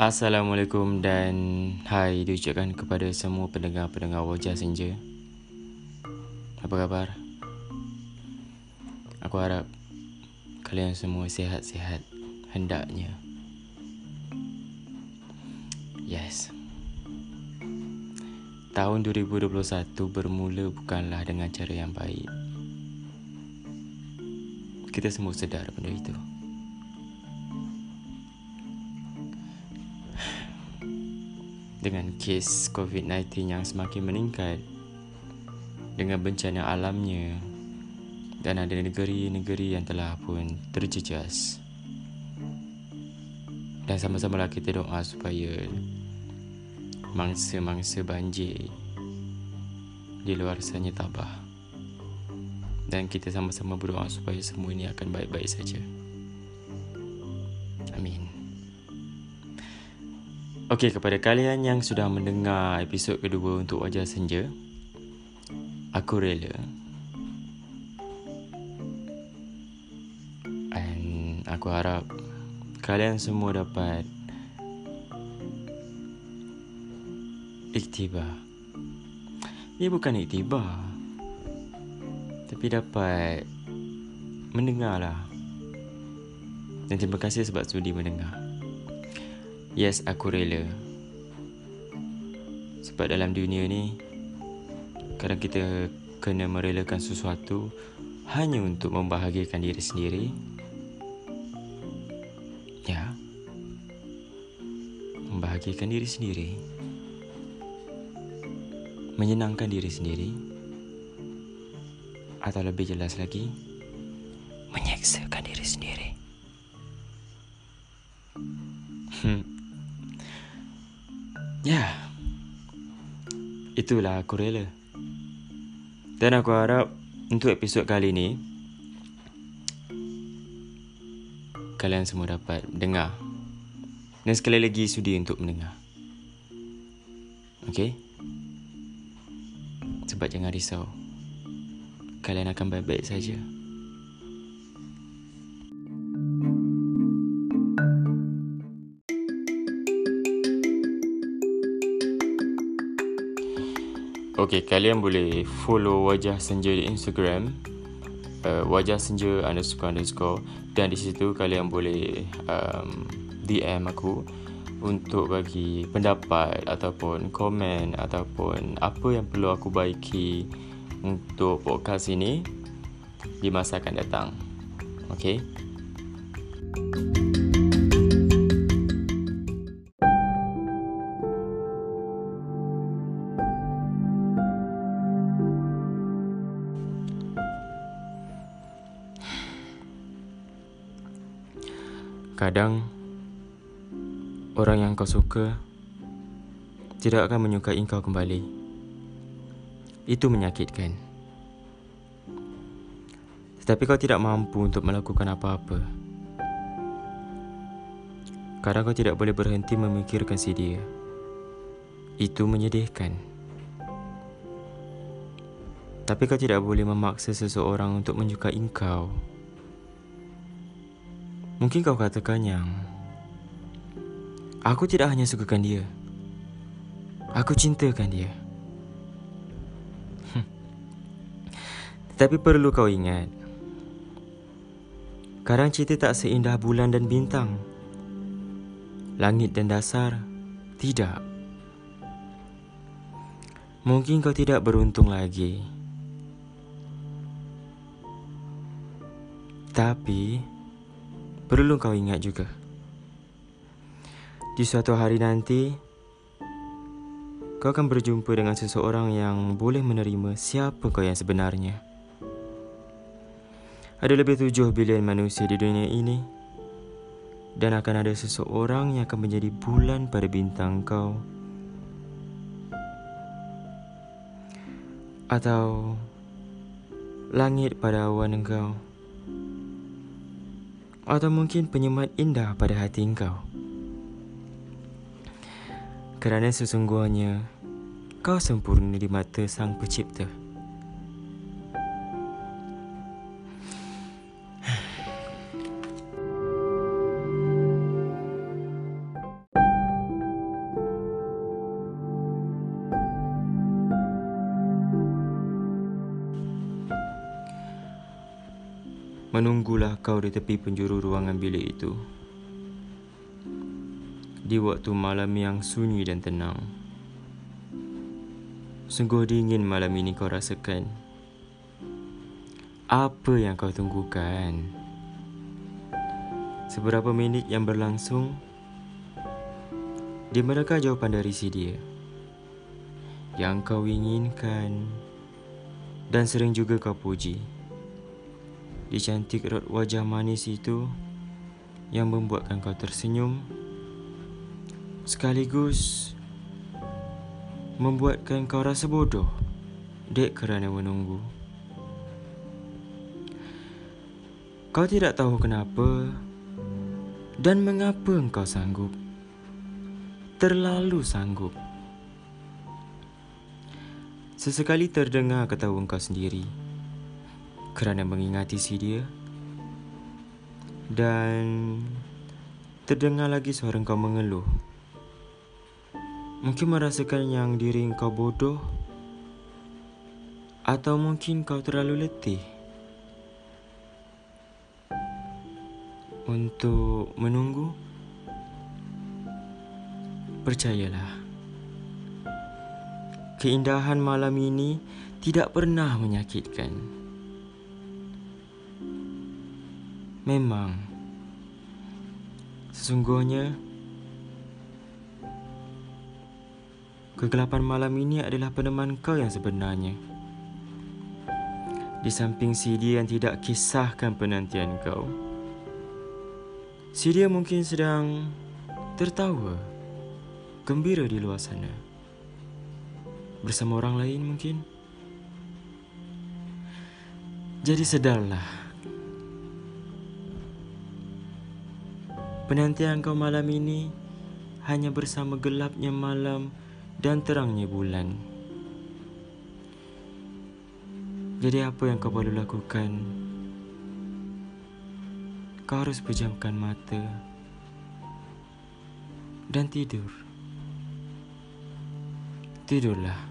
Assalamualaikum dan hai diucapkan kepada semua pendengar-pendengar wajah senja. Apa khabar? Aku harap kalian semua sihat-sihat hendaknya. Yes. Tahun 2021 bermula bukanlah dengan cara yang baik. Kita semua sedar benda itu. dengan kes COVID-19 yang semakin meningkat dengan bencana alamnya dan ada negeri-negeri yang telah pun terjejas dan sama-sama kita doa supaya mangsa-mangsa banjir di luar sana tabah dan kita sama-sama berdoa supaya semua ini akan baik-baik saja. Amin. Okey, kepada kalian yang sudah mendengar episod kedua untuk Wajah Senja, aku rela. And aku harap kalian semua dapat iktibar. Ia bukan iktibar. Tapi dapat mendengarlah. Dan terima kasih sebab sudi mendengar. Yes, aku rela. Sebab dalam dunia ni, kadang kita kena merelakan sesuatu hanya untuk membahagiakan diri sendiri. Ya. Membahagiakan diri sendiri. Menyenangkan diri sendiri. Atau lebih jelas lagi, menyeksakan diri sendiri. Hmm. Ya. Itulah aku rela. Dan aku harap untuk episod kali ini kalian semua dapat dengar. Dan sekali lagi sudi untuk mendengar. Okey? Sebab jangan risau. Kalian akan baik-baik saja. Okay, kalian boleh follow Wajah Senja di Instagram uh, Wajah Senja underscore underscore Dan di situ kalian boleh um, DM aku Untuk bagi pendapat ataupun komen Ataupun apa yang perlu aku baiki Untuk podcast ini Di masa akan datang Okay Kadang orang yang kau suka tidak akan menyukai kau kembali. Itu menyakitkan. Tetapi kau tidak mampu untuk melakukan apa-apa. Kadang kau tidak boleh berhenti memikirkan si dia. Itu menyedihkan. Tapi kau tidak boleh memaksa seseorang untuk menyukai kau. Mungkin kau katakan yang Aku tidak hanya sukakan dia Aku cintakan dia Tetapi perlu kau ingat Kadang cinta tak seindah bulan dan bintang. Langit dan dasar Tidak. Mungkin kau tidak beruntung lagi. Tapi Perlu kau ingat juga. Di suatu hari nanti Kau akan berjumpa dengan seseorang yang boleh menerima siapa kau yang sebenarnya Ada lebih tujuh bilion manusia di dunia ini Dan akan ada seseorang yang akan menjadi bulan pada bintang kau Atau Langit pada awan kau atau mungkin penyemat indah pada hati engkau. Kerana sesungguhnya kau sempurna di mata Sang Pencipta. Menunggulah kau di tepi penjuru ruangan bilik itu. Di waktu malam yang sunyi dan tenang. Sungguh dingin malam ini kau rasakan. Apa yang kau tunggukan? Seberapa minit yang berlangsung? Di manakah jawapan dari si dia? Yang kau inginkan dan sering juga kau puji di cantik wajah manis itu yang membuatkan kau tersenyum. Sekaligus membuatkan kau rasa bodoh dek kerana menunggu. Kau tidak tahu kenapa dan mengapa engkau sanggup. Terlalu sanggup. Sesekali terdengar ketawa engkau sendiri kerana mengingati si dia. Dan terdengar lagi suara kau mengeluh. Mungkin merasakan yang diri kau bodoh. Atau mungkin kau terlalu letih. Untuk menunggu percayalah. Keindahan malam ini tidak pernah menyakitkan Memang. Sesungguhnya Kegelapan malam ini adalah peneman kau yang sebenarnya. Di samping si dia yang tidak kisahkan penantian kau Si dia mungkin sedang tertawa Gembira di luar sana. Bersama orang lain mungkin. Jadi sedarlah Penantian kau malam ini hanya bersama gelapnya malam dan terangnya bulan. Jadi apa yang kau perlu lakukan? Kau harus pejamkan mata dan tidur. Tidurlah.